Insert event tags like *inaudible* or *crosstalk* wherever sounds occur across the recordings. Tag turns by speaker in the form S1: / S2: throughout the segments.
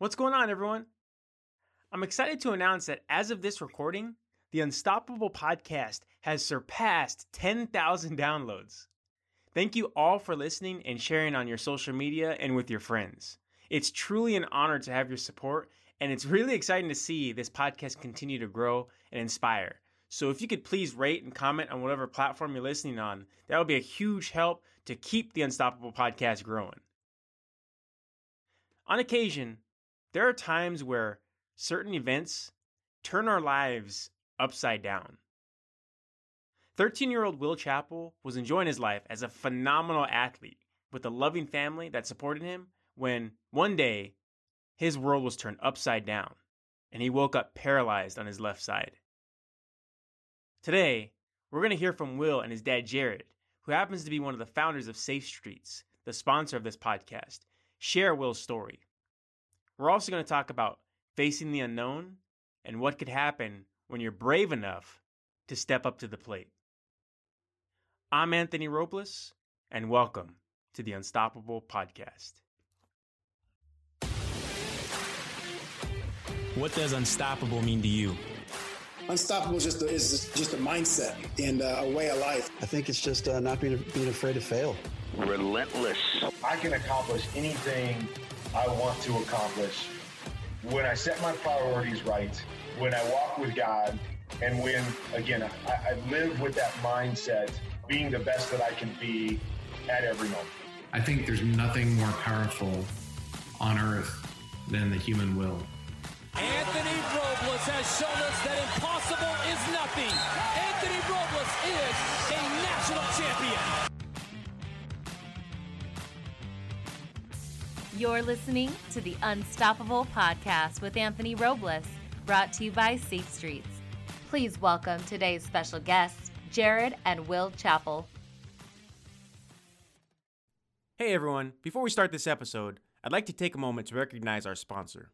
S1: What's going on, everyone? I'm excited to announce that as of this recording, the Unstoppable podcast has surpassed 10,000 downloads. Thank you all for listening and sharing on your social media and with your friends. It's truly an honor to have your support, and it's really exciting to see this podcast continue to grow and inspire. So, if you could please rate and comment on whatever platform you're listening on, that would be a huge help to keep the Unstoppable podcast growing. On occasion, there are times where certain events turn our lives upside down. 13 year old Will Chappell was enjoying his life as a phenomenal athlete with a loving family that supported him when one day his world was turned upside down and he woke up paralyzed on his left side. Today, we're going to hear from Will and his dad Jared, who happens to be one of the founders of Safe Streets, the sponsor of this podcast, share Will's story. We're also going to talk about facing the unknown and what could happen when you're brave enough to step up to the plate. I'm Anthony Robles, and welcome to the Unstoppable Podcast. What does unstoppable mean to you?
S2: Unstoppable is just a, is just a mindset and uh, a way of life.
S3: I think it's just uh, not being being afraid to fail.
S4: Relentless.
S5: I can accomplish anything I want to accomplish when I set my priorities right, when I walk with God, and when, again, I, I live with that mindset, being the best that I can be at every moment.
S6: I think there's nothing more powerful on earth than the human will.
S7: Anthony Robles has shown us that impossible is nothing. Anthony Robles is a national champion.
S8: You're listening to the Unstoppable Podcast with Anthony Robles, brought to you by Safe Streets. Please welcome today's special guests, Jared and Will Chappell.
S1: Hey everyone, before we start this episode, I'd like to take a moment to recognize our sponsor.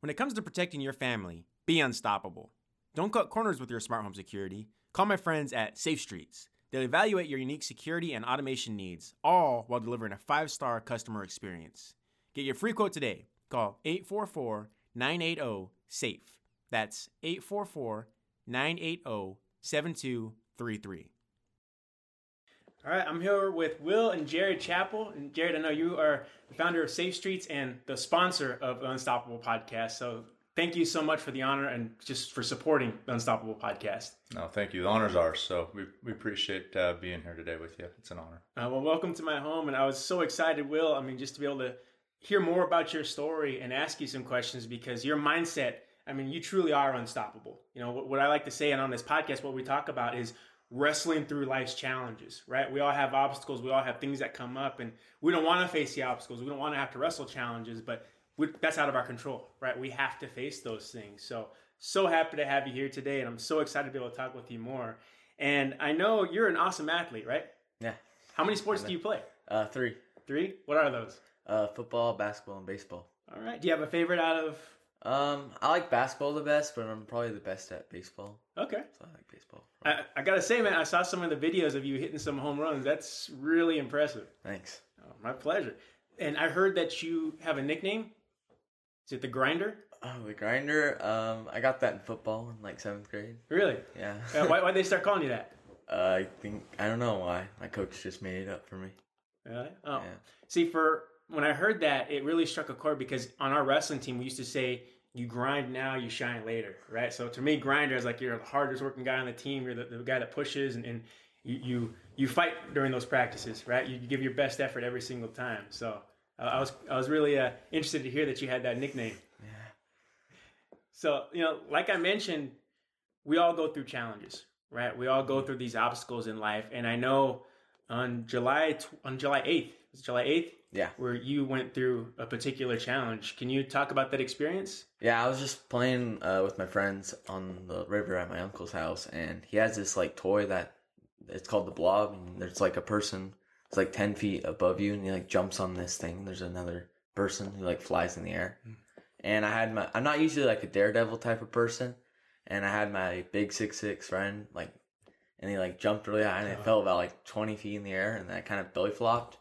S1: When it comes to protecting your family, be unstoppable. Don't cut corners with your smart home security. Call my friends at Safe Streets. They'll evaluate your unique security and automation needs, all while delivering a five star customer experience. Get your free quote today. Call 844 980 SAFE. That's 844 980 7233. All right, I'm here with Will and Jared Chappell. And Jared, I know you are the founder of Safe Streets and the sponsor of Unstoppable podcast. So thank you so much for the honor and just for supporting the Unstoppable podcast.
S9: No, thank you. The honor's ours. So we, we appreciate uh, being here today with you. It's an honor.
S1: Uh, well, welcome to my home. And I was so excited, Will. I mean, just to be able to hear more about your story and ask you some questions because your mindset, I mean, you truly are unstoppable. You know, what, what I like to say, and on this podcast, what we talk about is wrestling through life's challenges, right? We all have obstacles, we all have things that come up, and we don't want to face the obstacles. We don't want to have to wrestle challenges, but that's out of our control, right? We have to face those things. So, so happy to have you here today, and I'm so excited to be able to talk with you more. And I know you're an awesome athlete, right?
S10: Yeah.
S1: How many sports do you play?
S10: Uh, three.
S1: Three? What are those?
S10: Uh, football, basketball, and baseball.
S1: All right. Do you have a favorite out of?
S10: Um, I like basketball the best, but I'm probably the best at baseball.
S1: Okay.
S10: So I like baseball.
S1: I, I gotta say, man, I saw some of the videos of you hitting some home runs. That's really impressive.
S10: Thanks.
S1: Oh, my pleasure. And I heard that you have a nickname. Is it the Grinder?
S10: Oh, the grinder. Um, I got that in football in like seventh grade.
S1: Really?
S10: Yeah.
S1: Uh, why why they start calling you that? *laughs*
S10: uh, I think I don't know why. My coach just made it up for me.
S1: Really? Oh.
S10: Yeah.
S1: See, for when I heard that, it really struck a chord because on our wrestling team, we used to say, "You grind now, you shine later." Right? So to me, grinder is like you're the hardest working guy on the team. You're the, the guy that pushes and, and you, you you fight during those practices. Right? You give your best effort every single time. So uh, I was I was really uh, interested to hear that you had that nickname.
S10: Yeah.
S1: So, you know, like I mentioned, we all go through challenges, right? We all go through these obstacles in life. And I know on July tw- on July 8th, was July 8th?
S10: Yeah.
S1: Where you went through a particular challenge. Can you talk about that experience?
S10: Yeah, I was just playing uh, with my friends on the river at my uncle's house, and he has this like toy that it's called the blob, and there's like a person, it's like ten feet above you, and he like jumps on this thing. There's another person who like flies in the air, and I had my, I'm not usually like a daredevil type of person, and I had my big six six friend like, and he like jumped really high, and it fell about like twenty feet in the air, and then I kind of belly flopped.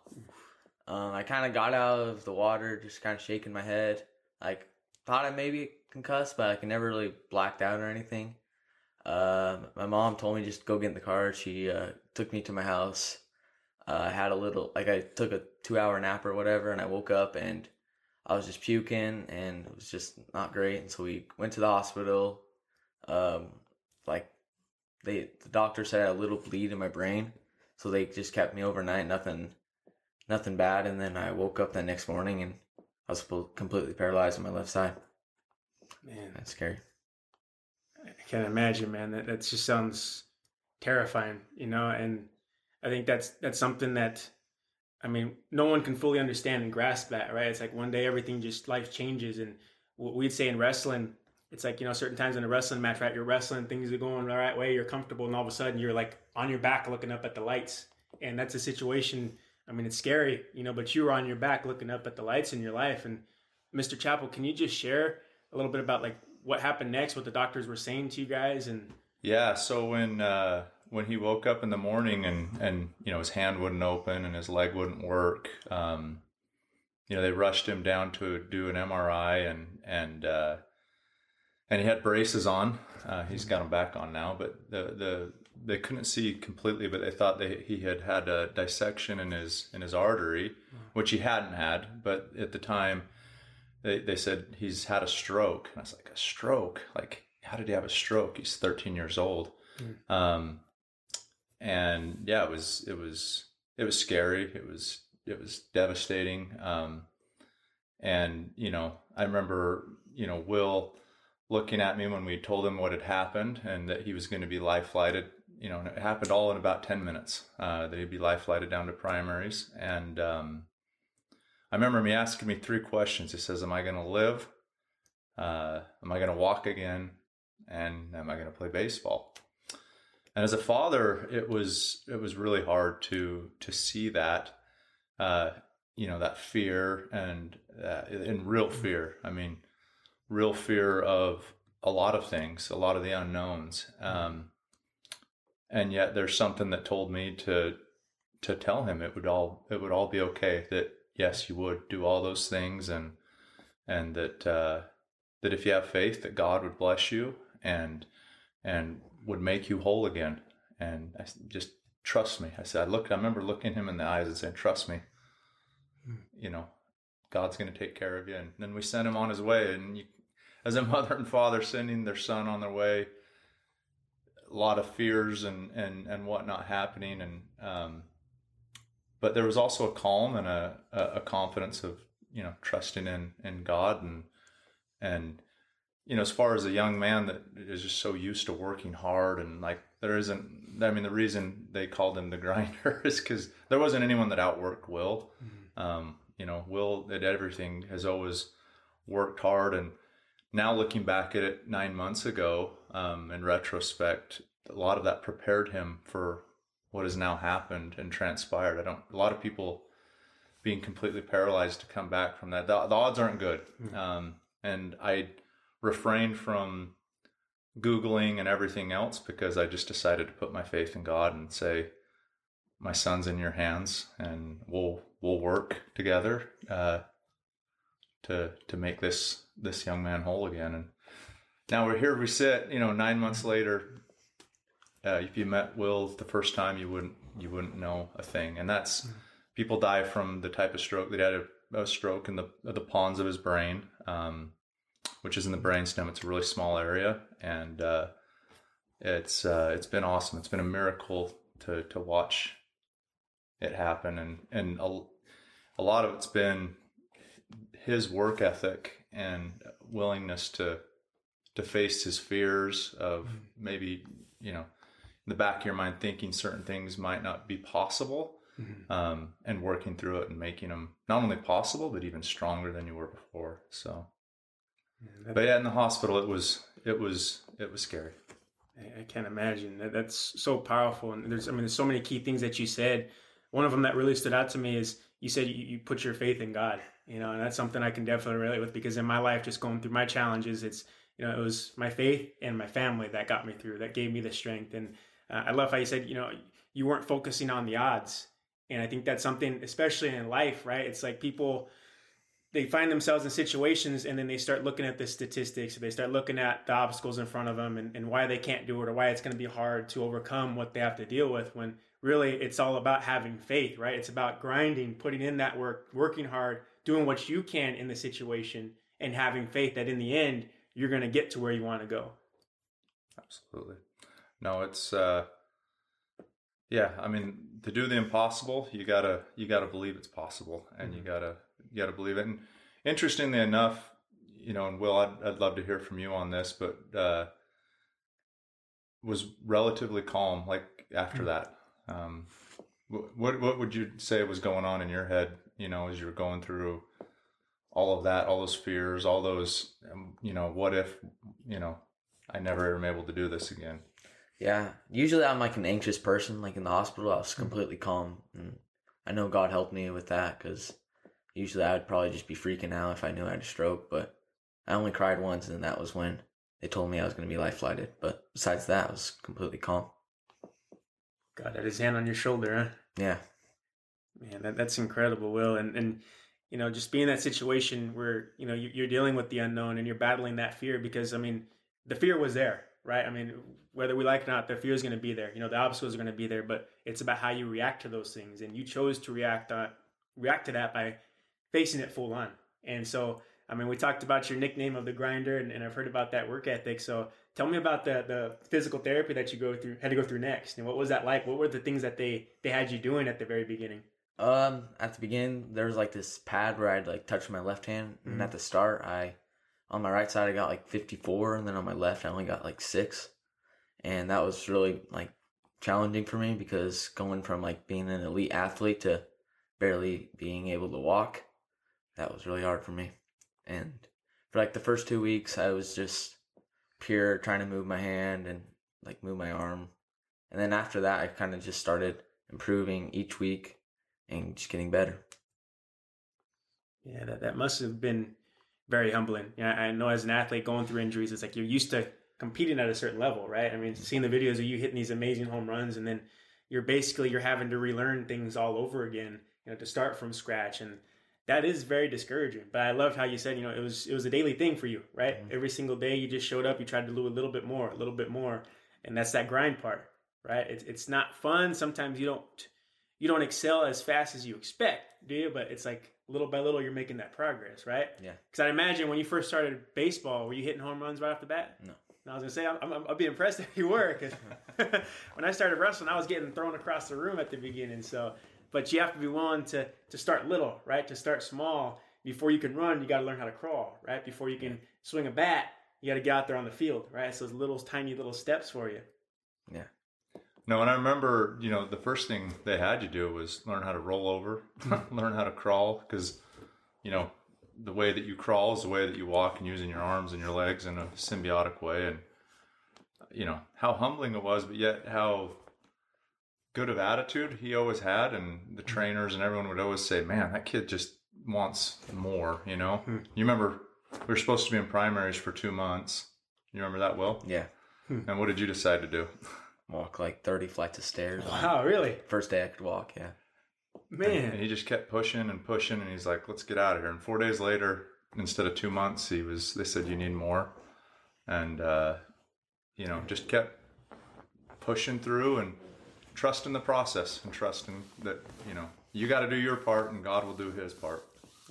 S10: Um, I kind of got out of the water, just kind of shaking my head, Like thought I maybe concussed, but I never really blacked out or anything. Uh, my mom told me just go get in the car. She uh, took me to my house. Uh, I had a little like I took a two hour nap or whatever, and I woke up and I was just puking and it was just not great. And so we went to the hospital. Um, like they the doctor said I had a little bleed in my brain, so they just kept me overnight. Nothing, nothing bad. And then I woke up the next morning and I was completely paralyzed on my left side.
S1: Man,
S10: that's scary.
S1: I can't imagine, man. That that just sounds terrifying, you know. And I think that's that's something that, I mean, no one can fully understand and grasp that, right? It's like one day everything just life changes, and what we'd say in wrestling, it's like you know certain times in a wrestling match, right? You're wrestling, things are going the right way, you're comfortable, and all of a sudden you're like on your back looking up at the lights, and that's a situation. I mean, it's scary, you know, but you were on your back looking up at the lights in your life. And Mr. Chappell, can you just share a little bit about like what happened next, what the doctors were saying to you guys, and
S9: yeah. So when uh, when he woke up in the morning and and you know his hand wouldn't open and his leg wouldn't work, um, you know they rushed him down to do an MRI and and uh, and he had braces on. Uh, he's got them back on now, but the the they couldn't see completely, but they thought they, he had had a dissection in his in his artery, which he hadn't had. But at the time, they, they said he's had a stroke. And I was like, a stroke? Like, how did he have a stroke? He's 13 years old. Mm. Um, and yeah, it was, it was, it was scary. It was, it was devastating. Um, and, you know, I remember, you know, Will looking at me when we told him what had happened and that he was going to be life flighted, you know, and it happened all in about 10 minutes, uh, that he'd be life flighted down to primaries. And, um, I remember him asking me three questions. He says, "Am I going to live? Uh, am I going to walk again? And am I going to play baseball?" And as a father, it was it was really hard to to see that, uh, you know, that fear and uh, in real fear. I mean, real fear of a lot of things, a lot of the unknowns. Um, and yet, there's something that told me to to tell him it would all it would all be okay. That yes, you would do all those things, and and that uh, that if you have faith, that God would bless you and and would make you whole again. And I just trust me. I said, I looked. I remember looking him in the eyes and saying, "Trust me. Hmm. You know, God's going to take care of you." And then we sent him on his way. And you, as a *laughs* mother and father sending their son on their way, a lot of fears and and and whatnot happening, and um, but there was also a calm and a, a confidence of you know trusting in in God and and you know as far as a young man that is just so used to working hard and like there isn't I mean the reason they called him the *laughs* grinder is because there wasn't anyone that outworked Will. Mm-hmm. Um, you know, Will at everything has always worked hard and now looking back at it nine months ago um, in retrospect a lot of that prepared him for what has now happened and transpired. I don't. A lot of people being completely paralyzed to come back from that. The, the odds aren't good. Mm-hmm. Um, and I refrained from googling and everything else because I just decided to put my faith in God and say, "My son's in your hands, and we'll we'll work together uh, to to make this this young man whole again." And now we're here. We sit, you know, nine months later, uh, if you met Will the first time, you wouldn't you wouldn't know a thing. And that's people die from the type of stroke that had a, a stroke in the the pons of his brain, um, which is in the brainstem. It's a really small area, and uh, it's uh, it's been awesome. It's been a miracle to to watch it happen, and and a, a lot of it's been his work ethic and willingness to to face his fears of mm-hmm. maybe you know in the back of your mind thinking certain things might not be possible mm-hmm. um, and working through it and making them not only possible but even stronger than you were before so but yeah in the hospital it was it was it was scary.
S1: I can't imagine. That that's so powerful. And there's i mean there's so many key things that you said. One of them that really stood out to me is you said you, you put your faith in god you know and that's something i can definitely relate with because in my life just going through my challenges it's you know it was my faith and my family that got me through that gave me the strength. And uh, I love how you said, you know, you weren't focusing on the odds. And I think that's something, especially in life, right? It's like people, they find themselves in situations and then they start looking at the statistics. They start looking at the obstacles in front of them and, and why they can't do it or why it's going to be hard to overcome what they have to deal with when really it's all about having faith right? It's about grinding putting in that work working hard doing what you can in the situation and having faith that in the end you're going to get to where you want to go.
S9: Absolutely. No it's uh yeah i mean to do the impossible you gotta you gotta believe it's possible and mm-hmm. you gotta you got to believe it. And interestingly enough, you know, and Will, I'd, I'd love to hear from you on this, but uh, was relatively calm like after mm-hmm. that. Um, what what would you say was going on in your head? You know, as you're going through all of that, all those fears, all those, um, you know, what if, you know, I never am able to do this again.
S10: Yeah, usually I'm like an anxious person. Like in the hospital, I was mm-hmm. completely calm, and I know God helped me with that because Usually I would probably just be freaking out if I knew I had a stroke, but I only cried once and that was when they told me I was going to be life flighted. But besides that, I was completely calm.
S1: God had his hand on your shoulder, huh?
S10: Yeah.
S1: Man, that, that's incredible, Will. And, and, you know, just being in that situation where, you know, you're dealing with the unknown and you're battling that fear because, I mean, the fear was there, right? I mean, whether we like it or not, the fear is going to be there. You know, the obstacles are going to be there, but it's about how you react to those things. And you chose to react on, react to that by facing it full on. And so, I mean, we talked about your nickname of the grinder, and, and, I've heard about that work ethic. So, tell me about the the physical therapy that you go through, had to go through next, and what was that like? What were the things that they they had you doing at the very beginning?
S10: Um, at the beginning, there was like this pad where I'd like touch my left hand, mm-hmm. and at the start, I on my right side I got like 54, and then on my left I only got like six, and that was really like challenging for me because going from like being an elite athlete to barely being able to walk that was really hard for me. And for like the first two weeks, I was just pure trying to move my hand and like move my arm. And then after that, I kind of just started improving each week and just getting better.
S1: Yeah, that, that must have been very humbling. Yeah, I know as an athlete going through injuries, it's like you're used to competing at a certain level, right? I mean, mm-hmm. seeing the videos of you hitting these amazing home runs and then you're basically you're having to relearn things all over again, you know, to start from scratch and that is very discouraging. But I loved how you said, you know, it was it was a daily thing for you, right? Mm-hmm. Every single day you just showed up, you tried to do a little bit more, a little bit more, and that's that grind part, right? It's it's not fun. Sometimes you don't you don't excel as fast as you expect, do you? But it's like little by little you're making that progress, right?
S10: Yeah.
S1: Because I imagine when you first started baseball, were you hitting home runs right off the bat?
S10: No.
S1: I was gonna say I'm, I'm, I'll be impressed *laughs* if you were, because *laughs* *laughs* when I started wrestling, I was getting thrown across the room at the beginning. So but you have to be willing to to start little, right? To start small. Before you can run, you got to learn how to crawl, right? Before you can swing a bat, you got to get out there on the field, right? So those little tiny little steps for you.
S10: Yeah.
S9: No, and I remember, you know, the first thing they had you do was learn how to roll over, hmm. *laughs* learn how to crawl, because, you know, the way that you crawl is the way that you walk and using your arms and your legs in a symbiotic way. And, you know, how humbling it was, but yet how good of attitude he always had, and the mm-hmm. trainers and everyone would always say, "Man, that kid just wants more." You know, hmm. you remember we were supposed to be in primaries for two months. You remember that, well?
S10: Yeah.
S9: Hmm. And what did you decide to do?
S10: Walk like thirty flights of stairs.
S1: Wow, really?
S10: First day I could walk. Yeah.
S1: Man,
S9: and he just kept pushing and pushing, and he's like, "Let's get out of here." And four days later, instead of two months, he was. They said, "You need more," and uh, you know, just kept pushing through and trust in the process and trust in that you know you got to do your part and God will do His part.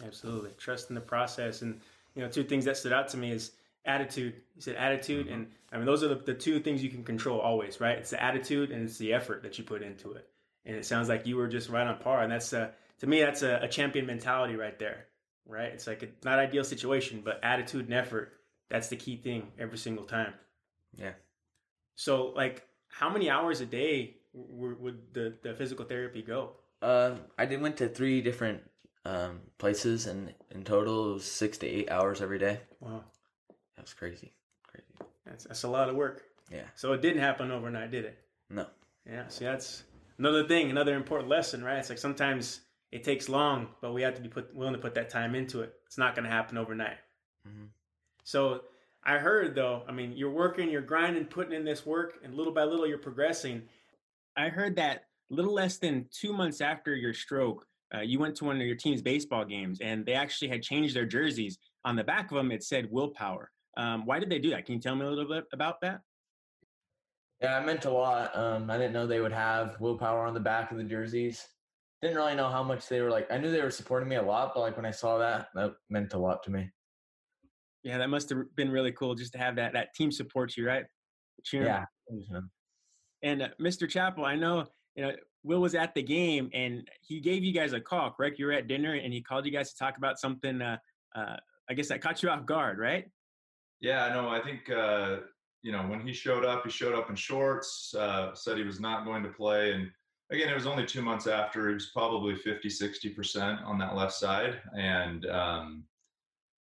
S1: Absolutely, trust in the process. And you know, two things that stood out to me is attitude. You said attitude, mm-hmm. and I mean those are the, the two things you can control always, right? It's the attitude and it's the effort that you put into it. And it sounds like you were just right on par, and that's a, to me that's a, a champion mentality right there, right? It's like a not ideal situation, but attitude and effort. That's the key thing every single time.
S10: Yeah.
S1: So, like, how many hours a day would the, the physical therapy go?
S10: Uh, I did went to three different um, places, and in total, it was six to eight hours every day.
S1: Wow,
S10: that's crazy, crazy.
S1: That's that's a lot of work.
S10: Yeah.
S1: So it didn't happen overnight, did it?
S10: No.
S1: Yeah. See, that's another thing, another important lesson, right? It's like sometimes it takes long, but we have to be put, willing to put that time into it. It's not going to happen overnight. Mm-hmm. So I heard though, I mean, you're working, you're grinding, putting in this work, and little by little you're progressing. I heard that little less than two months after your stroke, uh, you went to one of your team's baseball games, and they actually had changed their jerseys. On the back of them, it said "Willpower." Um, why did they do that? Can you tell me a little bit about that?
S10: Yeah, it meant a lot. Um, I didn't know they would have willpower on the back of the jerseys. Didn't really know how much they were like. I knew they were supporting me a lot, but like when I saw that, that meant a lot to me.
S1: Yeah, that must have been really cool just to have that that team support you, right?
S10: Cheering. Yeah.
S1: And uh, Mr. Chappell, I know you know Will was at the game and he gave you guys a call, correct? You were at dinner and he called you guys to talk about something. Uh, uh, I guess that caught you off guard, right?
S9: Yeah, no, I think uh, you know when he showed up, he showed up in shorts. Uh, said he was not going to play, and again, it was only two months after. He was probably 50, 60 percent on that left side, and um,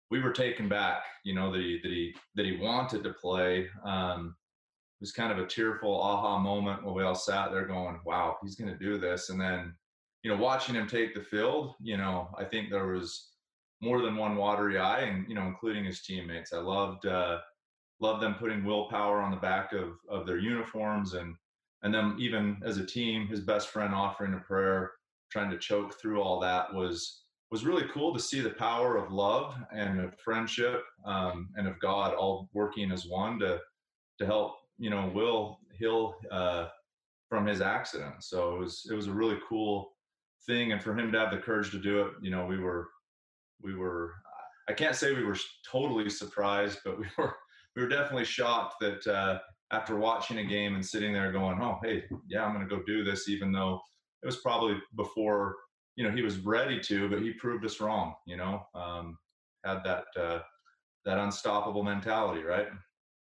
S9: we were taken back. You know that he that he that he wanted to play. Um, was kind of a tearful aha moment when we all sat there going, "Wow, he's going to do this." And then, you know, watching him take the field, you know, I think there was more than one watery eye, and you know, including his teammates. I loved uh, loved them putting willpower on the back of of their uniforms, and and then even as a team, his best friend offering a prayer, trying to choke through all that was was really cool to see the power of love and of friendship um, and of God all working as one to to help you know Will heal uh, from his accident. So it was it was a really cool thing, and for him to have the courage to do it, you know, we were we were I can't say we were totally surprised, but *laughs* we were we were definitely shocked that uh, after watching a game and sitting there going, oh hey, yeah, I'm going to go do this, even though it was probably before you know he was ready to, but he proved us wrong. You know, um, had that uh, that unstoppable mentality, right?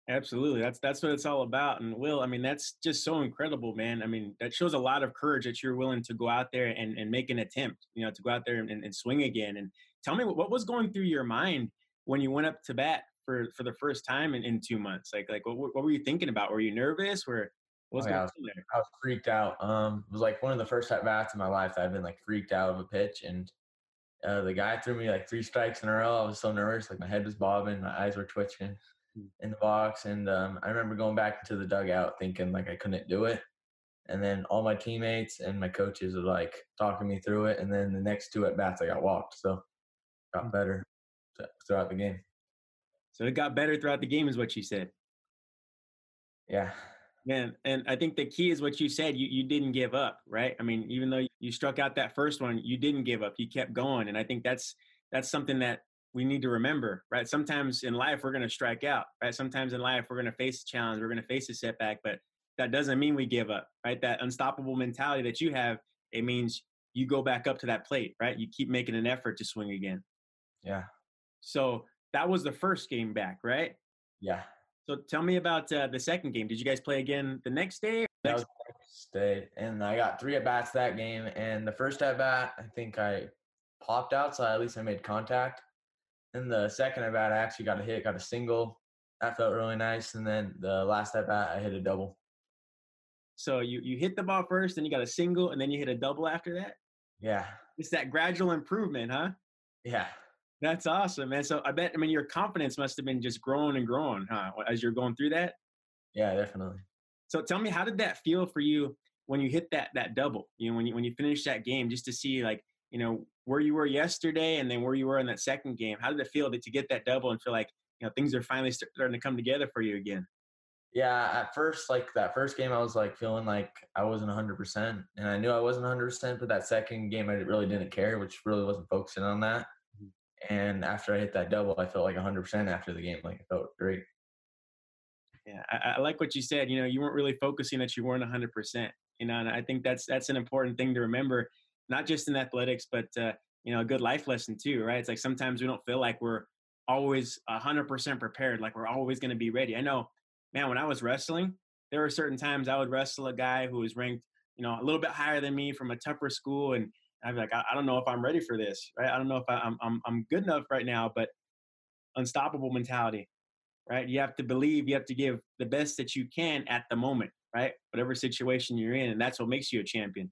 S1: Absolutely. That's that's what it's all about. And Will, I mean, that's just so incredible, man. I mean, that shows a lot of courage that you're willing to go out there and, and make an attempt, you know, to go out there and, and swing again. And tell me what, what was going through your mind when you went up to bat for for the first time in, in two months? Like like what, what were you thinking about? Were you nervous? Were what was
S10: oh, yeah, I, was, I was freaked out. Um, it was like one of the first at bats in my life that I've been like freaked out of a pitch, and uh, the guy threw me like three strikes in a row. I was so nervous, like my head was bobbing, my eyes were twitching in the box. And um, I remember going back into the dugout thinking like I couldn't do it. And then all my teammates and my coaches were like talking me through it. And then the next two at bats, I got walked. So got better throughout the game.
S1: So it got better throughout the game, is what you said.
S10: Yeah.
S1: Man, and I think the key is what you said. You you didn't give up, right? I mean, even though you struck out that first one, you didn't give up. You kept going, and I think that's that's something that we need to remember, right? Sometimes in life we're going to strike out, right? Sometimes in life we're going to face a challenge, we're going to face a setback, but that doesn't mean we give up, right? That unstoppable mentality that you have, it means you go back up to that plate, right? You keep making an effort to swing again.
S10: Yeah.
S1: So that was the first game back, right?
S10: Yeah.
S1: So tell me about uh, the second game. Did you guys play again the next day?
S10: Next- that was next day, and I got three at bats that game. And the first at bat, I think I popped out, so at least I made contact. In the second at bat, I actually got a hit, got a single. That felt really nice. And then the last at bat, I hit a double.
S1: So you you hit the ball first, then you got a single, and then you hit a double after that.
S10: Yeah,
S1: it's that gradual improvement, huh?
S10: Yeah,
S1: that's awesome, man. So I bet I mean your confidence must have been just growing and growing, huh? As you're going through that.
S10: Yeah, definitely.
S1: So tell me, how did that feel for you when you hit that that double? You know, when you when you finished that game, just to see like you know where you were yesterday and then where you were in that second game. How did it feel to, to get that double and feel like you know things are finally starting to come together for you again?
S10: Yeah, at first, like that first game, I was like feeling like I wasn't 100%, and I knew I wasn't 100%. But that second game, I really didn't care, which really wasn't focusing on that. Mm-hmm. And after I hit that double, I felt like 100% after the game. Like it felt great.
S1: Yeah, I, I, like what you said. You know, you weren't really focusing that you weren't 100%. You know, and I think that's that's an important thing to remember not just in athletics, but uh, you know, a good life lesson too, right? It's like sometimes we don't feel like we're always hundred percent prepared, like we're always going to be ready. I know, man. When I was wrestling, there were certain times I would wrestle a guy who was ranked, you know, a little bit higher than me from a tougher school, and I'd be like, I, I don't know if I'm ready for this, right? I don't know if I, I'm I'm I'm good enough right now, but unstoppable mentality, right? You have to believe, you have to give the best that you can at the moment, right? Whatever situation you're in, and that's what makes you a champion.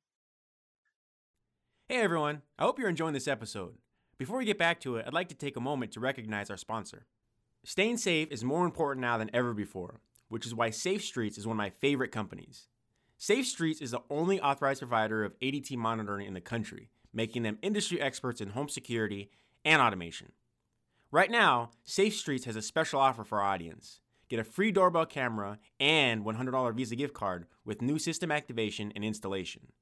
S1: Hey everyone, I hope you're enjoying this episode. Before we get back to it, I'd like to take a moment to recognize our sponsor. Staying safe is more important now than ever before, which is why Safe Streets is one of my favorite companies. Safe Streets is the only authorized provider of ADT monitoring in the country, making them industry experts in home security and automation. Right now, Safe Streets has a special offer for our audience. Get a free doorbell camera and $100 Visa gift card with new system activation and installation.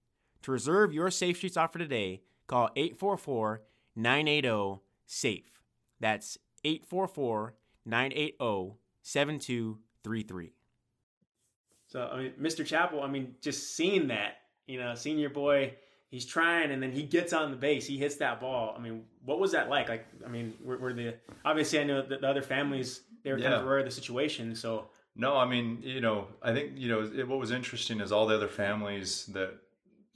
S1: To reserve your Safe Streets offer today, call 844 980 SAFE. That's 844 980 7233. So, I mean, Mr. Chappell, I mean, just seeing that, you know, seeing your boy, he's trying and then he gets on the base, he hits that ball. I mean, what was that like? Like, I mean, were, were the, obviously, I know that the other families, they were kind of aware of the situation. So,
S9: No, I mean, you know, I think, you know, it, what was interesting is all the other families that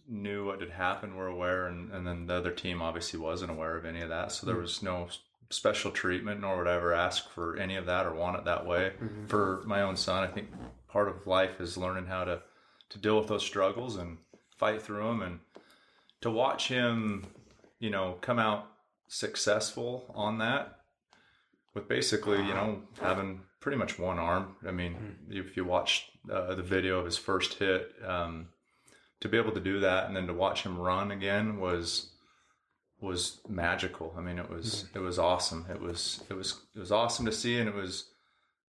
S9: knew what had happened were aware, and, and then the other team obviously wasn't aware of any of that. So there
S1: Mm.
S9: was no special treatment, nor would I ever ask for any of that or want it that way.
S1: Mhm.
S9: For my own son, I think part of life is learning how to, to deal with those struggles and fight through them. And to watch him, you know, come out successful on that with basically, you know, having pretty much one arm. I mean, if you watch uh, the video of his first hit, um, to be able to do that and then to watch him run again was was magical. I mean, it was it was awesome. It was it was it was awesome to see, and it was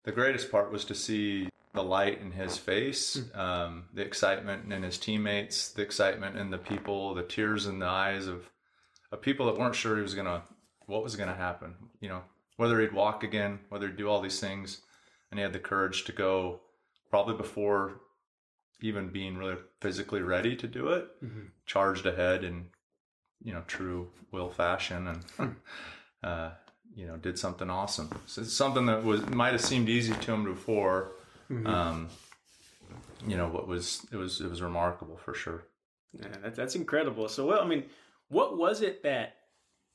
S9: the greatest part was to see the light in his face, um, the excitement in his teammates, the excitement in the people, the tears in the eyes of of people that weren't sure he was gonna what was gonna happen. You know, whether he'd walk again, whether he'd do all these things, and he had the courage to go probably before even being really physically ready to do it,
S1: Mhm.
S9: charged ahead in you know true Will fashion and *laughs* uh, you know did something awesome. So it's something that was might have seemed easy to him before.
S1: Mhm.
S9: Um, you know what was it was it was remarkable for sure.
S1: Yeah, that's that's incredible. So, well, I mean, what was it that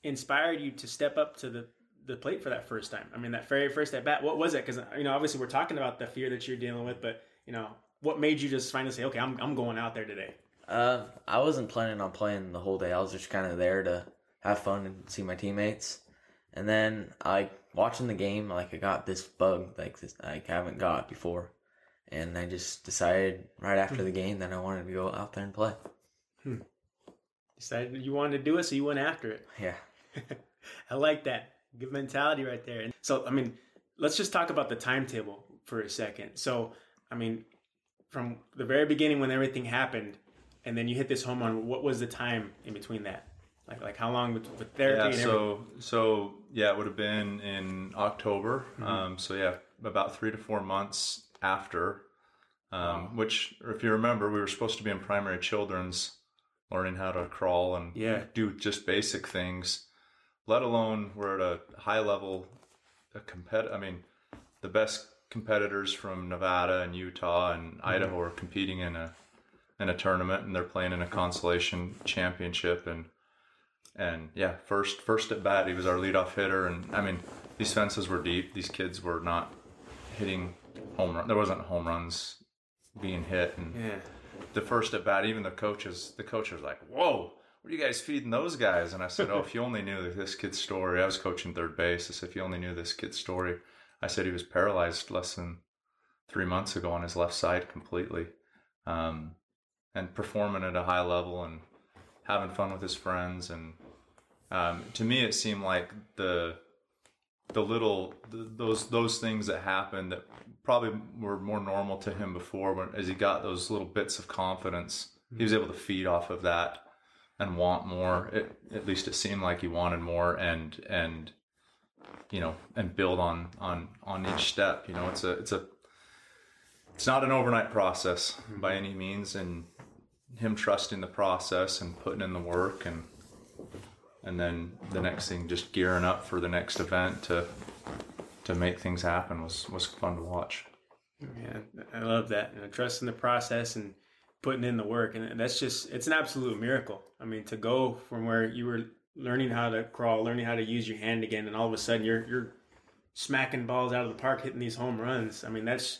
S1: inspired you to step up to the the plate for that first time? I mean, that very first at bat. What was it? Because you know, obviously, we're talking about the fear that you're dealing with, but you know, what made you just finally say, "Okay, I'm I'm going out there today"?
S10: Uh, I wasn't planning on playing the whole day. I was just kind of there to have fun and see my teammates. And then I watching the game, like I got this bug like this I haven't got before, and I just decided right after the game that I wanted to go out there and play. Hmm.
S1: Decided you wanted to do it, so you went after it.
S10: Yeah. *laughs*
S1: I like that. Good mentality right there. And so, I mean, let's just talk about the timetable for a second. So, I mean, from the very beginning when everything happened, and then you hit this home run. What was the time in between that? Like, like how long with, with therapy?
S9: Yeah,
S1: and everything?
S9: so so yeah, it would have been in October.
S1: Mhm.
S9: Um, so yeah, about three to four months after. Um, Which, if you remember, we were supposed to be in primary children's, learning how to crawl and
S1: Yeah.
S9: do just basic things. Let alone we're at a high level, a compet. I mean, the best competitors from Nevada and Utah and mm-hmm. Idaho are competing in a in a tournament, and they're playing in a consolation championship and and yeah, first first at bat, he was our leadoff hitter, and I mean, these fences were deep. These kids were not hitting home run. There wasn't home runs being hit, and
S1: Yeah.
S9: the first at bat, even the coaches, the coach was like, "Whoa, what are you guys feeding those guys?" And I said, "Oh, if you only knew this kid's story." I was coaching third base. I said, "If you only knew this kid's story," I said he was paralyzed less than three months ago on his left side completely, um, and performing at a high level and having fun with his friends. And um, to me, it seemed like the the little th those those things that happened that probably were more normal to him before when as he got those little bits of confidence he was able to feed off of that and want more it, at least it seemed like he wanted more and and you know and build on on on each step you know it's a it's a it's not an overnight process by any means and him trusting the process and putting in the work and and then the next thing just gearing up for the next event to to make things happen was was fun to watch
S1: Yeah, I love that. You know, trusting the process and putting in the work, and that's just it's an absolute miracle. I mean, to go from where you were learning how to crawl, learning how to use your hand again, and all of a sudden you're you're smacking balls out of the park, hitting these home runs. I mean, that's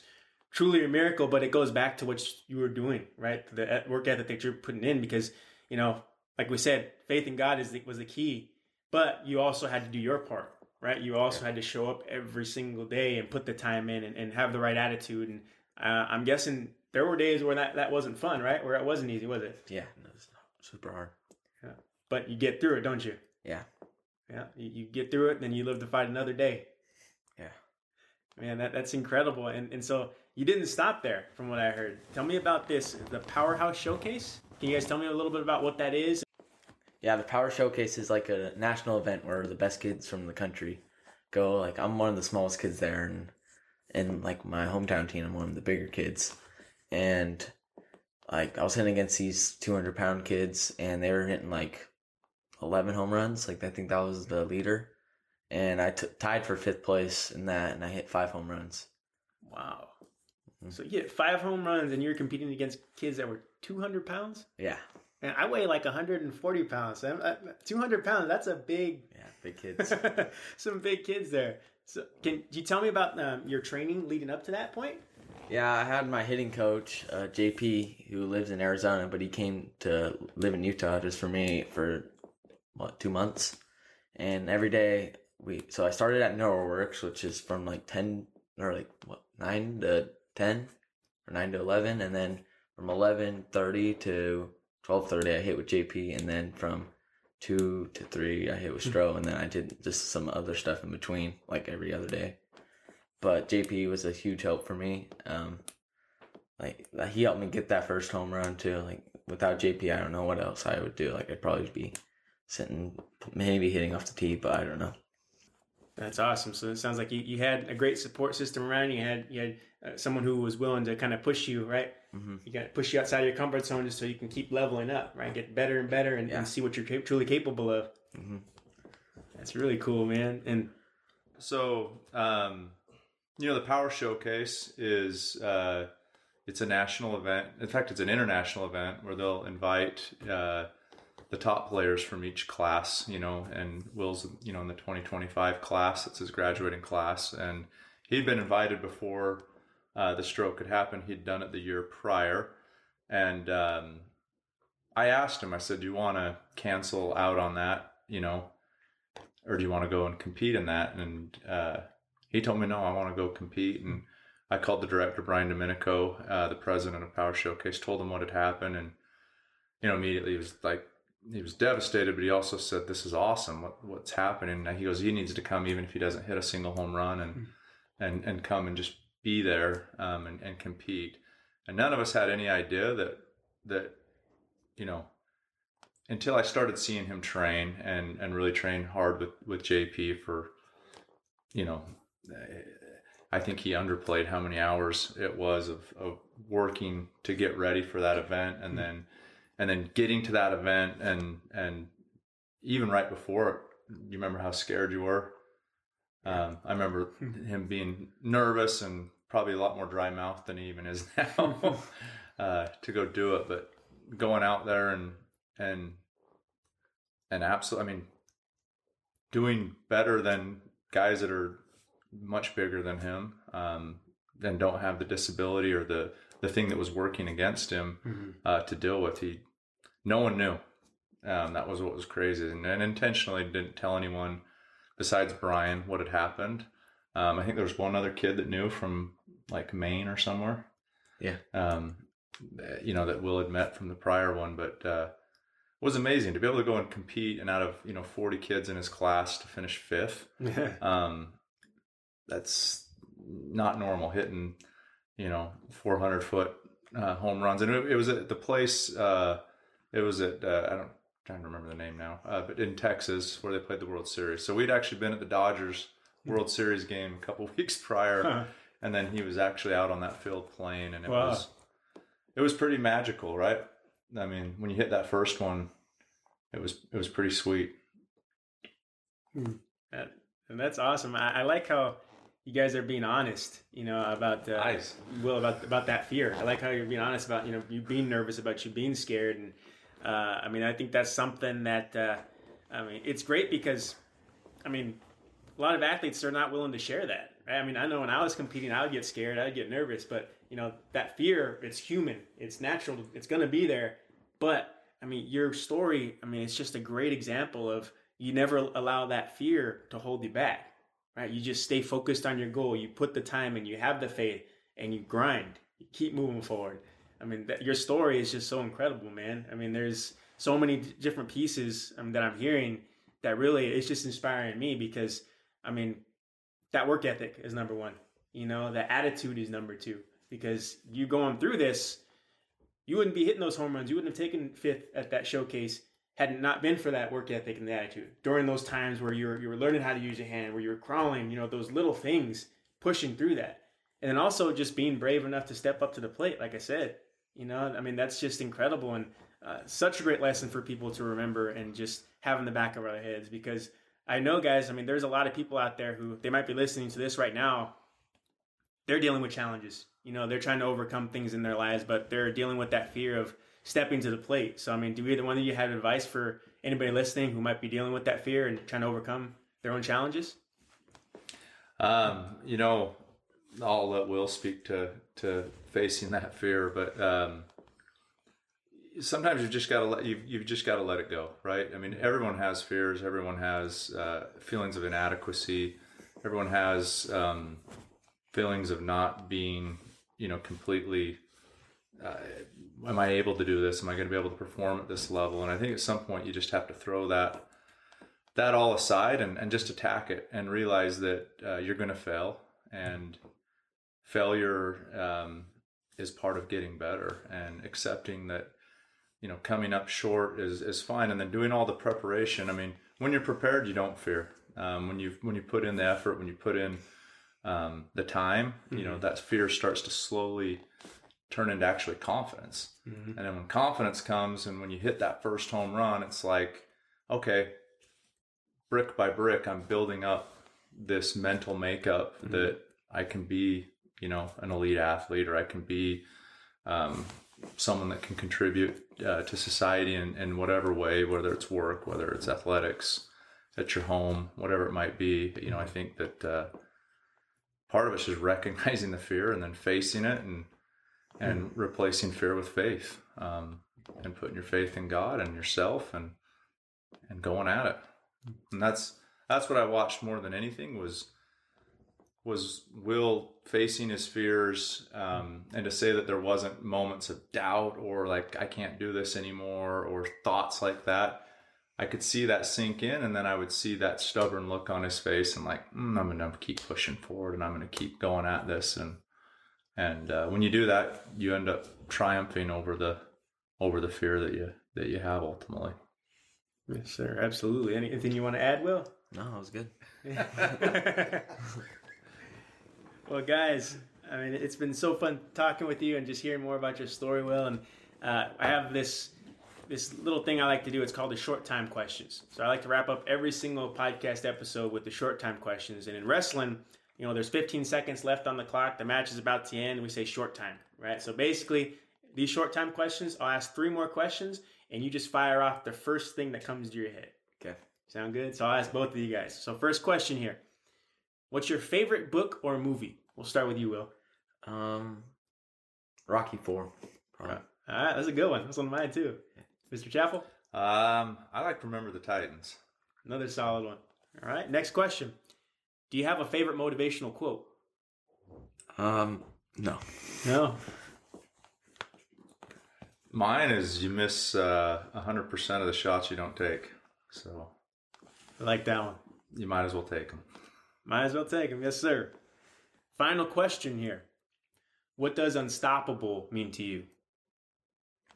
S1: truly a miracle. But it goes back to what you were doing, right? The work ethic that you're putting in, because you know, like we said, faith in God is the, was the key, but you also had to do your part right? You also had to show up every single day and put the time in and, and have the right attitude. And uh, I'm guessing there were days where that, that wasn't fun, right? Where it wasn't easy, was it?
S10: Yeah, no, it's not super hard.
S1: But you get through it, don't you?
S10: Yeah.
S1: Yeah, you, you get through it, and then you live to fight another day.
S10: Yeah.
S1: Man, that, that's incredible. And and so you didn't stop there, from what I heard. Tell me about this, the Powerhouse Showcase. Can you guys tell me a little bit about what that is?
S10: Yeah, the Power Showcase is like a national event where the best kids from the country go. Like I'm one of the smallest kids there, and and like my hometown team, I'm one of the bigger kids, and like I was hitting against these 200 pound kids, and they were hitting like 11 home runs. Like I think that was the leader, and I t- tied for fifth place in that, and I hit five home runs.
S1: Wow. So you hit five home runs, and you're competing against kids that were 200 pounds.
S10: Yeah,
S1: And I weigh like 140 pounds. So I'm- uh, 200 pounds. That's a big,
S10: yeah, big kids. *laughs*
S1: some big kids there. So can you tell me about um, your training leading up to that point?
S10: Yeah, I had my hitting coach, uh, JP, who lives in Arizona, but he came to live in Utah just for me for what two months, and every day we. So I started at NeuroWorks, which is from like ten or like what nine to ten or nine to eleven, and then from eleven thirty to twelve thirty I hit with JP, and then from two to three I hit with Stro, and then I did just some other stuff in between, like every other day but JP was a huge help for me. Um, like he helped me get that first home run too. Like without JP, I don't know what else I would do. Like I'd probably be sitting, maybe hitting off the tee, but I don't know.
S1: That's awesome. So it sounds like you, you had a great support system around you. You had you had uh, someone who was willing to kind of push you, right?
S10: Mhm.
S1: You got to push you outside of your comfort zone just so you can keep leveling up, right? Get better and better and,
S10: Yeah.
S1: and see what you're cap- truly capable of.
S10: Mhm.
S1: That's really cool, man. And
S9: So, um, you know, the Power Showcase is uh, it's a national event. In fact, it's an international event where they'll invite uh, the top players from each class. You know, and Will's you know in the 2025 class. It's his graduating class, and he'd been invited before uh, the stroke had happened. He'd done it the year prior, and um, I asked him. I said, "Do you want to cancel out on that?" You know, or do you want to go and compete in that? And uh, he told me, no, I want to go compete. And I called the director, Brian Domenico, uh, the president of Power Showcase, told him what had happened. And, you know, immediately he was like, he was devastated, but he also said, this is awesome. What, what's happening? And he goes, he needs to come even if he doesn't hit a single home run and, and, and come and just be there um, and, and compete. And none of us had any idea that, that, you know, until I started seeing him train and, and really train hard with, with JP for, you know, I think he underplayed how many hours it was of, of working to get ready for that event and then and then getting to that event and and even right before it, you remember how scared you were? Um, I remember him being nervous and probably a lot more dry mouth than he even is *laughs* now uh, to go do it but going out there and and and absolutely I mean doing better than guys that are much bigger than him um, and don't have the disability or the the thing that was working against him uh, to deal with. He no one knew. Um, that was what was crazy, and, and intentionally didn't tell anyone besides Brian what had happened. Um, I think there was one other kid that knew from like Maine or somewhere.
S10: Yeah.
S9: Um, you know that Will had met from the prior one, but uh, it was amazing to be able to go and compete and out of you know 40 kids in his class to finish fifth *laughs* um, that's not normal hitting you know 400 foot uh, home runs and it, it was at the place uh, it was at uh, i don't I'm trying to remember the name now uh, but in texas where they played the world series so we'd actually been at the dodgers world series game a couple *laughs* weeks prior
S1: Huh.
S9: and then he was actually out on that field playing and it
S1: Wow.
S9: was it was pretty magical right i mean when you hit that first one it was it was pretty sweet
S1: That, and that's awesome. I, I like how you guys are being honest, you know, about uh,
S9: Nice.
S1: Will about about that fear. I like how you're being honest about you know you being nervous about you being scared, and uh, I mean I think that's something that uh, I mean it's great because I mean a lot of athletes are not willing to share that. Right? I mean I know when I was competing I would get scared, I would get nervous, but you know that fear it's human, it's natural, it's going to be there. But I mean your story, I mean it's just a great example of you never allow that fear to hold you back right? You just stay focused on your goal. You put the time and you have the faith, and you grind. You keep moving forward. I mean, your story is just so incredible, man. I mean, there's so many d- different pieces um, that I'm hearing that really it's just inspiring me because I mean that work ethic is number one. You know, the attitude is number two because you going through this, you wouldn't be hitting those home runs. You wouldn't have taken fifth at that showcase had it not been for that work ethic and the attitude. During those times where you were you were learning how to use your hand, where you were crawling, you know, those little things, pushing through that. And then also just being brave enough to step up to the plate, like I said. You know, I mean that's just incredible and uh, such a great lesson for people to remember and just have in the back of our heads because I know guys, I mean there's a lot of people out there who they might be listening to this right now. They're dealing with challenges. You know, they're trying to overcome things in their lives, but they're dealing with that fear of stepping to the plate. So, I mean, do either one of you have advice for anybody listening who might be dealing with that fear and trying to overcome their own challenges?
S9: Um, you know, I'll let Will speak to to facing that fear, but um, sometimes you've just got to let you've, you've just got to let it go, right? I mean, everyone has fears. Everyone has uh, feelings of inadequacy. Everyone has um, feelings of not being, you know, completely. Uh, am I able to do this? Am I going to be able to perform at this level? And I think at some point you just have to throw that that all aside and, and just attack it and realize that uh, you're going to fail and failure um, is part of getting better and accepting that you know coming up short is, is fine and then doing all the preparation i mean when you're prepared you don't fear um, when you when you put in the effort when you put in um, the time you know mm-hmm. that fear starts to slowly turn into actually confidence mm-hmm. and then when confidence comes and when you hit that first home run it's like okay brick by brick i'm building up this mental makeup mm-hmm. that i can be you know an elite athlete or i can be um, someone that can contribute uh, to society in, in whatever way, whether it's work, whether it's athletics, at your home, whatever it might be. You know, I think that uh, part of it's just *laughs* recognizing the fear and then facing it and and mm. replacing fear with faith um, and putting your faith in God and yourself and and going at it. And that's that's what I watched more than anything was was Will facing his fears, um, and to say that there wasn't moments of doubt or like I can't do this anymore or thoughts like that. I could see that sink in, and then I would see that stubborn look on his face, and like mm, I'm gonna keep pushing forward, and I'm gonna keep going at this, and and uh, when you do that, you end up triumphing over the over the fear that you that you have ultimately.
S1: Yes, sir. Absolutely. Anything you want to add, Will?
S10: No, it was good. *laughs*
S1: Well, guys, I mean, it's been so fun talking with you and just hearing more about your story, Will. And uh, I have this this little thing I like to do. It's called the short time questions. So I like to wrap up every single podcast episode with the short time questions. And in wrestling, you know, there's 15 seconds left on the clock. The match is about to end. We say short time, right? So basically, these short time questions, I'll ask three more questions, and you just fire off the first thing that comes to your head.
S10: Okay.
S1: Sound good? So I'll ask both of you guys. So first question here. What's your favorite book or movie? We'll start with you, Will.
S10: Um, Rocky Four.
S1: All right, that's a good one. That's one of mine too. Mr. Chappell.
S9: Um, I like to remember the Titans.
S1: Another solid one. All right, next question. Do you have a favorite motivational quote?
S10: Um, no.
S1: No.
S9: Mine is you miss uh, 100% of the shots you don't take. So
S1: I like that one.
S9: You might as well take them.
S1: Might as well take them, yes, sir. Final question here. What does unstoppable mean to you?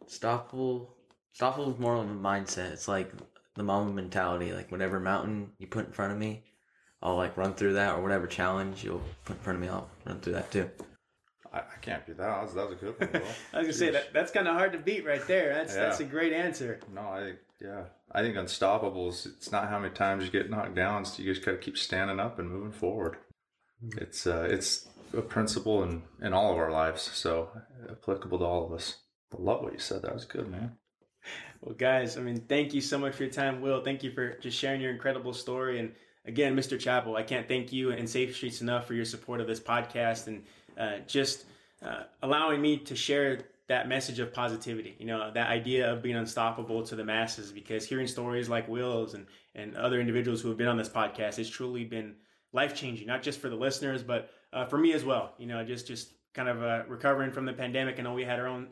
S10: Unstoppable, unstoppable is more of a mindset. It's like the Mamba mentality. Like whatever mountain you put in front of me, I'll like run through that, or whatever challenge you'll put in front of me, I'll run through that too.
S9: I, I can't beat that. That was, that was a good one. *laughs*
S1: I was gonna say that that's kind of hard to beat right there. That's yeah. that's a great answer.
S9: No, I yeah, I think unstoppables. It's not how many times you get knocked down. So you just gotta keep standing up and moving forward. Mm-hmm. It's uh, it's a principle in in all of our lives, so applicable to all of us. I love what you said. That was good, man.
S1: Well, guys, I mean, thank you so much for your time, Will. Thank you for just sharing your incredible story. And again, Mr. Chappell, I can't thank you and Safe Streets enough for your support of this podcast and uh, just uh, allowing me to share that message of positivity, you know, that idea of being unstoppable to the masses because hearing stories like Will's and, and other individuals who have been on this podcast has truly been life changing, not just for the listeners, but uh, for me as well. You know, just, just kind of uh, recovering from the pandemic. I know we had our own,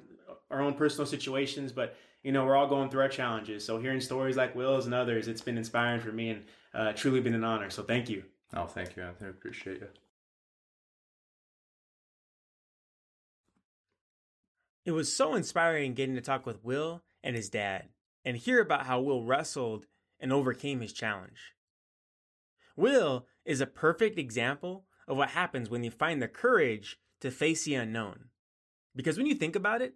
S1: our own personal situations, but you know, we're all going through our challenges. So hearing stories like Will's and others, it's been inspiring for me and uh, truly been an honor. So thank you.
S9: Oh, thank you, Anthony. I appreciate you.
S1: It was so inspiring getting to talk with Will and his dad and hear about how Will wrestled and overcame his challenge. Will is a perfect example of what happens when you find the courage to face the unknown. Because when you think about it,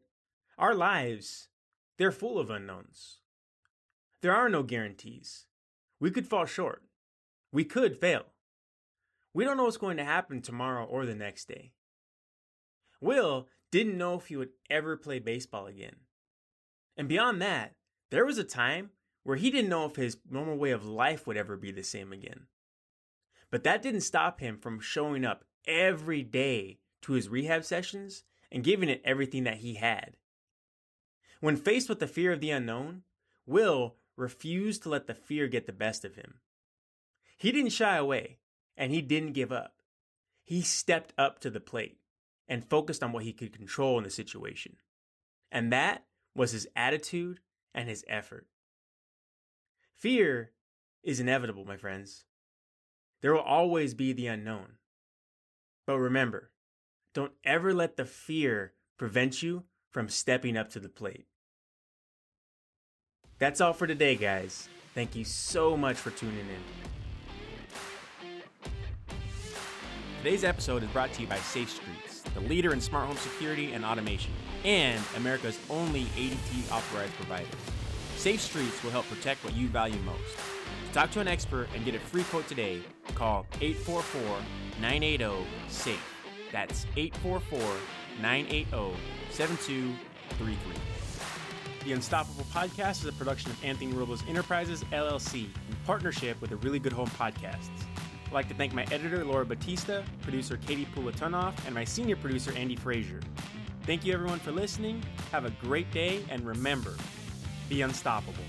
S1: our lives, they're full of unknowns. There are no guarantees. We could fall short. We could fail. We don't know what's going to happen tomorrow or the next day. Will didn't know if he would ever play baseball again. And beyond that, there was a time where he didn't know if his normal way of life would ever be the same again. But that didn't stop him from showing up every day to his rehab sessions and giving it everything that he had. When faced with the fear of the unknown, Will refused to let the fear get the best of him. He didn't shy away, and he didn't give up. He stepped up to the plate and focused on what he could control in the situation. And that was his attitude and his effort. Fear is inevitable, my friends. There will always be the unknown. But remember, don't ever let the fear prevent you from stepping up to the plate. That's all for today, guys. Thank you so much for tuning in. Today's episode is brought to you by Safe Streets, the leader in smart home security and automation, and America's only ADT authorized provider. Safe Streets will help protect what you value most. To talk to an expert and get a free quote today, call 844 980 SAFE. That's 844 980 7233. The Unstoppable Podcast is a production of Anthony Robles Enterprises, LLC, in partnership with the Really Good Home Podcasts. I'd like to thank my editor, Laura Batista, producer Katie Pulatunoff, and my senior producer, Andy Frazier. Thank you, everyone, for listening. Have a great day, and remember be unstoppable.